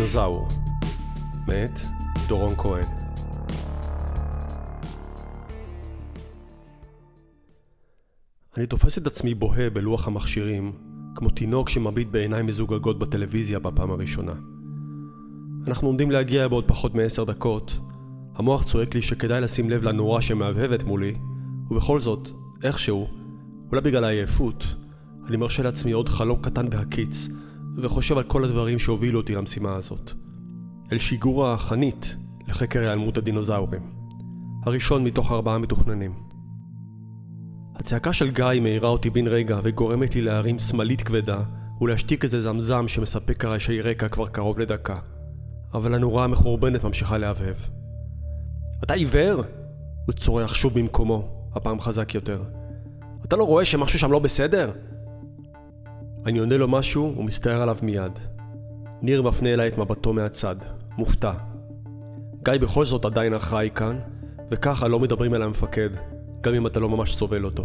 דינוזאור. מאת דורון כהן. אני תופס את עצמי בוהה בלוח המכשירים כמו תינוק שמביט בעיניים מזוגגות בטלוויזיה בפעם הראשונה. אנחנו עומדים להגיע בעוד פחות מעשר דקות, המוח צועק לי שכדאי לשים לב לנורה שמהבהבת מולי, ובכל זאת, איכשהו, אולי בגלל העייפות, אני מרשה לעצמי עוד חלום קטן בהקיץ, וחושב על כל הדברים שהובילו אותי למשימה הזאת. אל שיגור החנית לחקר היעלמות הדינוזאורים. הראשון מתוך ארבעה מתוכננים. הצעקה של גיא מאירה אותי בן רגע וגורמת לי להרים שמאלית כבדה ולהשתיק איזה זמזם שמספק רעשי רקע כבר קרוב לדקה. אבל הנורה המחורבנת ממשיכה להבהב. אתה עיוור? הוא צורח שוב במקומו, הפעם חזק יותר. אתה לא רואה שמשהו שם לא בסדר? אני עונה לו משהו ומסתער עליו מיד. ניר מפנה אליי את מבטו מהצד, מופתע. גיא בכל זאת עדיין אחראי כאן, וככה לא מדברים אל המפקד, גם אם אתה לא ממש סובל אותו.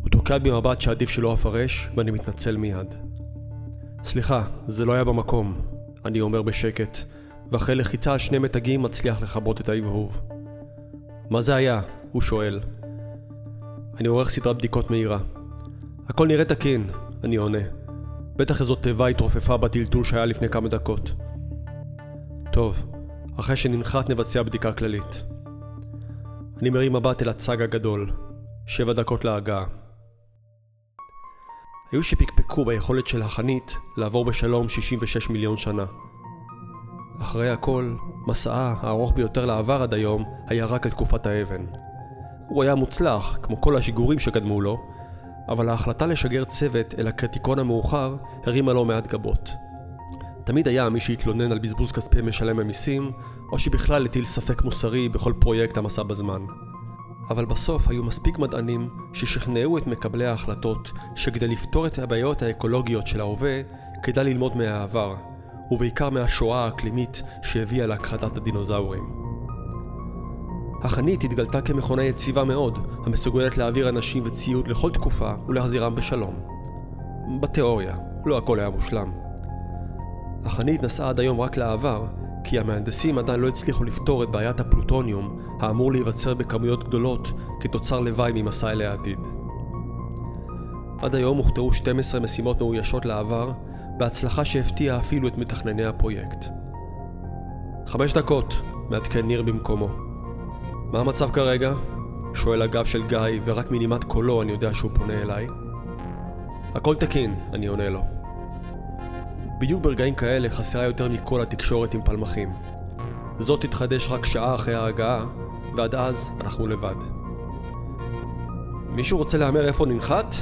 הוא תוקע בי מבט שעדיף שלא אפרש, ואני מתנצל מיד. סליחה, זה לא היה במקום, אני אומר בשקט, ואחרי לחיצה על שני מתגים מצליח לכבות את ההבהוב. מה זה היה? הוא שואל. אני עורך סדרת בדיקות מהירה. הכל נראה תקין, אני עונה. בטח איזו תיבה התרופפה בטלטול שהיה לפני כמה דקות. טוב, אחרי שננחת נבצע בדיקה כללית. אני מרים מבט אל הצג הגדול. שבע דקות להגעה. היו שפקפקו ביכולת של החנית לעבור בשלום 66 מיליון שנה. אחרי הכל, מסעה הארוך ביותר לעבר עד היום היה רק על תקופת האבן. הוא היה מוצלח, כמו כל השיגורים שקדמו לו, אבל ההחלטה לשגר צוות אל הקרטיקון המאוחר הרימה לא מעט גבות. תמיד היה מי שהתלונן על בזבוז כספי משלם המיסים, או שבכלל הטיל ספק מוסרי בכל פרויקט המסע בזמן. אבל בסוף היו מספיק מדענים ששכנעו את מקבלי ההחלטות שכדי לפתור את הבעיות האקולוגיות של ההווה, כדאי ללמוד מהעבר, ובעיקר מהשואה האקלימית שהביאה להכחדת הדינוזאורים. החנית התגלתה כמכונה יציבה מאוד, המסוגלת להעביר אנשים וציוד לכל תקופה ולהחזירם בשלום. בתיאוריה, לא הכל היה מושלם. החנית נסעה עד היום רק לעבר, כי המהנדסים עדיין לא הצליחו לפתור את בעיית הפלוטוניום, האמור להיווצר בכמויות גדולות כתוצר לוואי ממסע אל העתיד. עד היום הוכתרו 12 משימות מאוישות לעבר, בהצלחה שהפתיעה אפילו את מתכנני הפרויקט. חמש דקות, מעדכן ניר במקומו. מה המצב כרגע? שואל הגב של גיא, ורק מנימת קולו אני יודע שהוא פונה אליי. הכל תקין, אני עונה לו. בדיוק ברגעים כאלה חסרה יותר מכל התקשורת עם פלמחים. זאת תתחדש רק שעה אחרי ההגעה, ועד אז אנחנו לבד. מישהו רוצה להמר איפה ננחת?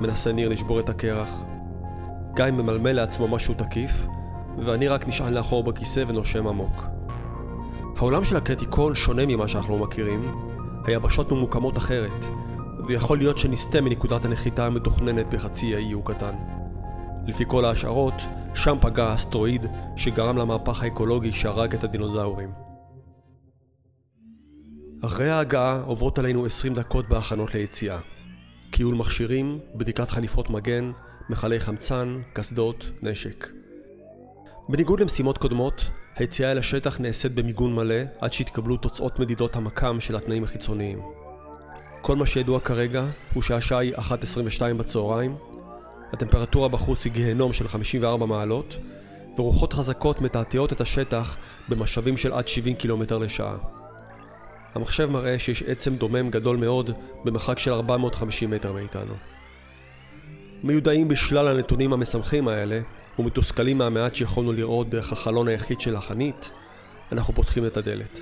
מנסה ניר לשבור את הקרח. גיא ממלמל לעצמו משהו תקיף, ואני רק נשען לאחור בכיסא ונושם עמוק. העולם של הקרטיקון שונה ממה שאנחנו מכירים, היבשות ממוקמות אחרת, ויכול להיות שנסטה מנקודת הנחיתה המתוכננת בחצי האי הוא קטן. לפי כל ההשערות, שם פגע האסטרואיד שגרם למהפך האקולוגי שהרג את הדינוזאורים. אחרי ההגעה עוברות עלינו 20 דקות בהכנות ליציאה. קיול מכשירים, בדיקת חליפות מגן, מכלי חמצן, קסדות, נשק. בניגוד למשימות קודמות, היציאה אל השטח נעשית במיגון מלא עד שיתקבלו תוצאות מדידות המקם של התנאים החיצוניים. כל מה שידוע כרגע הוא שהשעה היא 1.22 בצהריים, הטמפרטורה בחוץ היא גיהנום של 54 מעלות, ורוחות חזקות מתעתעות את השטח במשאבים של עד 70 קילומטר לשעה. המחשב מראה שיש עצם דומם גדול מאוד במרחק של 450 מטר מאיתנו. מיודעים בשלל הנתונים המשמחים האלה, ומתוסכלים מהמעט שיכולנו לראות דרך החלון היחיד של החנית, אנחנו פותחים את הדלת.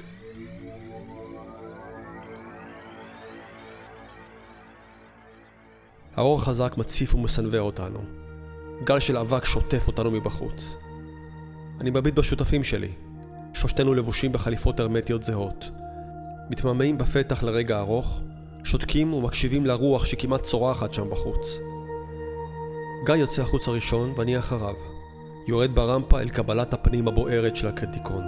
האור החזק מציף ומסנוור אותנו. גל של אבק שוטף אותנו מבחוץ. אני מביט בשותפים שלי. שלושתנו לבושים בחליפות הרמטיות זהות. מתממאים בפתח לרגע ארוך, שותקים ומקשיבים לרוח שכמעט צורחת שם בחוץ. גיא יוצא החוץ הראשון ואני אחריו. יורד ברמפה אל קבלת הפנים הבוערת של הקרטיקון.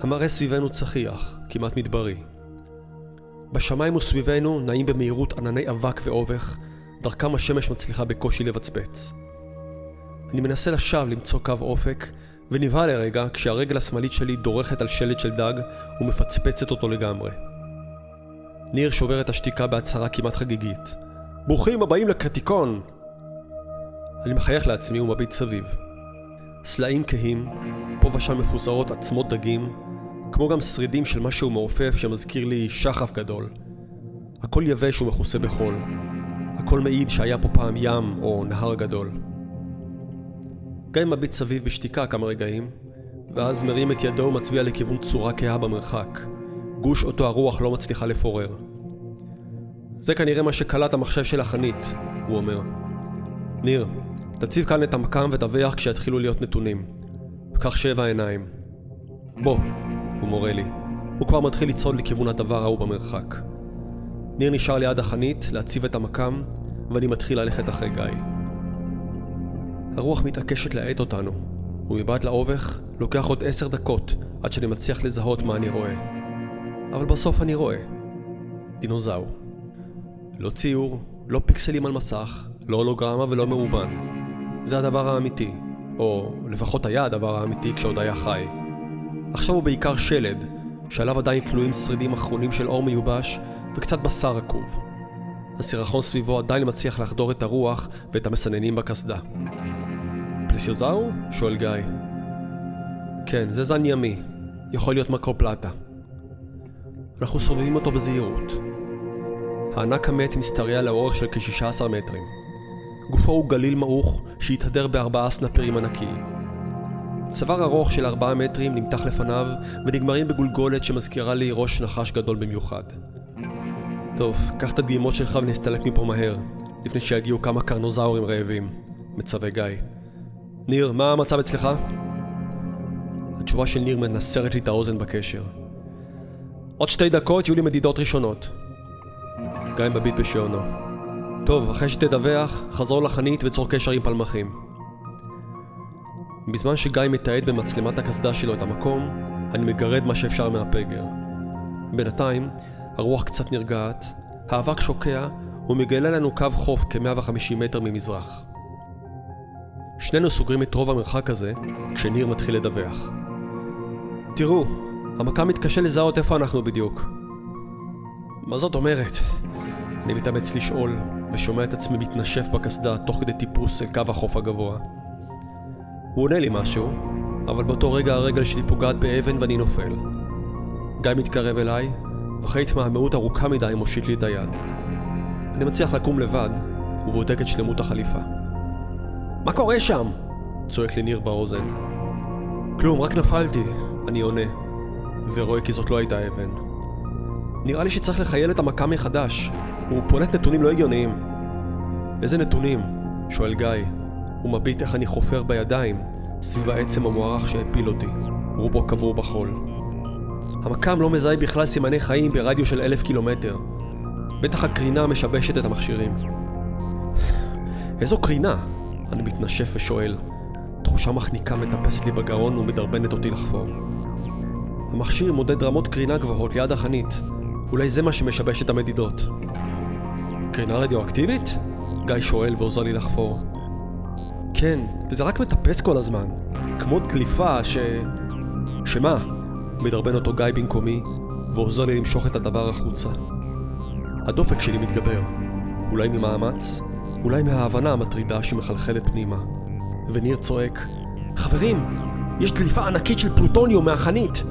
המראה סביבנו צחיח, כמעט מדברי. בשמיים וסביבנו נעים במהירות ענני אבק ואובך, דרכם השמש מצליחה בקושי לבצבץ. אני מנסה לשווא למצוא קו אופק, ונבהל לרגע כשהרגל השמאלית שלי דורכת על שלט של דג ומפצפצת אותו לגמרי. ניר שובר את השתיקה בהצהרה כמעט חגיגית. ברוכים הבאים לקרטיקון! אני מחייך לעצמי ומביט סביב. סלעים כהים, פה ושם מפוזרות עצמות דגים, כמו גם שרידים של משהו מעופף שמזכיר לי שחף גדול. הכל יבש ומכוסה בחול. הכל מעיד שהיה פה פעם ים או נהר גדול. גיא מביט סביב בשתיקה כמה רגעים, ואז מרים את ידו ומצביע לכיוון צורה כהה במרחק, גוש אותו הרוח לא מצליחה לפורר. זה כנראה מה שקלט המחשב של החנית, הוא אומר. ניר, תציב כאן את המקם ותבח כשיתחילו להיות נתונים. קח שבע עיניים. בוא, הוא מורה לי. הוא כבר מתחיל לצעוד לכיוון הדבר ההוא במרחק. ניר נשאר ליד החנית להציב את המקם, ואני מתחיל ללכת אחרי גיא. הרוח מתעקשת להאט אותנו, ומבעד לאובך לוקח עוד עשר דקות עד שאני מצליח לזהות מה אני רואה. אבל בסוף אני רואה. דינוזאור. לא ציור, לא פיקסלים על מסך, לא הולוגרמה ולא מאובן. זה הדבר האמיתי, או לפחות היה הדבר האמיתי כשעוד היה חי. עכשיו הוא בעיקר שלד, שעליו עדיין תלויים שרידים אחרונים של אור מיובש וקצת בשר רקוב. הסירחון סביבו עדיין מצליח לחדור את הרוח ואת המסננים בקסדה. פלסיוזאור? שואל גיא. כן, זה זן ימי. יכול להיות מקרופלטה. אנחנו סובבים אותו בזהירות. הענק המת משתרע לאורך של כ-16 מטרים. גופו הוא גליל מעוך שהתהדר בארבעה סנפרים ענקיים. צוואר ארוך של ארבעה מטרים נמתח לפניו ונגמרים בגולגולת שמזכירה לי ראש נחש גדול במיוחד. טוב, קח את הדגימות שלך ונסתלק מפה מהר, לפני שיגיעו כמה קרנוזאורים רעבים, מצווה גיא. ניר, מה המצב אצלך? התשובה של ניר מנסרת לי את האוזן בקשר. עוד שתי דקות יהיו לי מדידות ראשונות. גיא מביט בשעונו. טוב, אחרי שתדווח, חזור לחנית וצור קשר עם פלמחים. בזמן שגיא מתעד במצלמת הקסדה שלו את המקום, אני מגרד מה שאפשר מהפגר. בינתיים, הרוח קצת נרגעת, האבק שוקע, ומגלה לנו קו חוף כ-150 מטר ממזרח. שנינו סוגרים את רוב המרחק הזה, כשניר מתחיל לדווח. תראו, המכה מתקשה לזהות איפה אנחנו בדיוק. מה זאת אומרת? אני מתאמץ לשאול, ושומע את עצמי מתנשף בקסדה תוך כדי טיפוס אל קו החוף הגבוה. הוא עונה לי משהו, אבל באותו רגע הרגל שלי פוגעת באבן ואני נופל. גיא מתקרב אליי, ואחרי התמהמהות ארוכה מדי מושיט לי את היד. אני מצליח לקום לבד, ובודק את שלמות החליפה. מה קורה שם? צועק לי ניר באוזן. כלום, רק נפלתי, אני עונה, ורואה כי זאת לא הייתה אבן. נראה לי שצריך לחייל את המכה מחדש, הוא פולט נתונים לא הגיוניים. איזה נתונים? שואל גיא. הוא מביט איך אני חופר בידיים סביב העצם המוערך שהפיל אותי, רובו קבור בחול. המקם לא מזהה בכלל סימני חיים ברדיו של אלף קילומטר. בטח הקרינה משבשת את המכשירים. איזו קרינה? אני מתנשף ושואל. תחושה מחניקה מטפסת לי בגרון ומדרבנת אותי לחפור. המכשיר מודד רמות קרינה גבוהות ליד החנית. אולי זה מה שמשבש את המדידות. קרינה רדיואקטיבית? גיא שואל ועוזר לי לחפור. כן, וזה רק מטפס כל הזמן. כמו דליפה ש... שמה? מדרבן אותו גיא במקומי, ועוזר לי למשוך את הדבר החוצה. הדופק שלי מתגבר. אולי ממאמץ? אולי מההבנה המטרידה שמחלחלת פנימה. וניר צועק, חברים, יש דליפה ענקית של פלוטוניום מהחנית!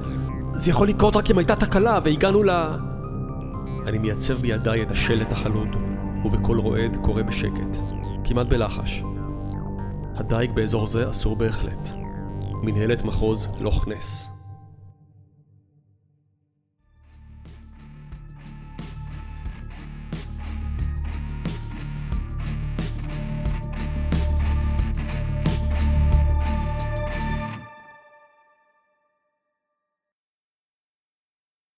זה יכול לקרות רק אם הייתה תקלה והגענו ל... אני מייצב בידיי את השלט החלוד, ובקול רועד קורא בשקט, כמעט בלחש. הדייג באזור זה אסור בהחלט. מנהלת מחוז לוך נס.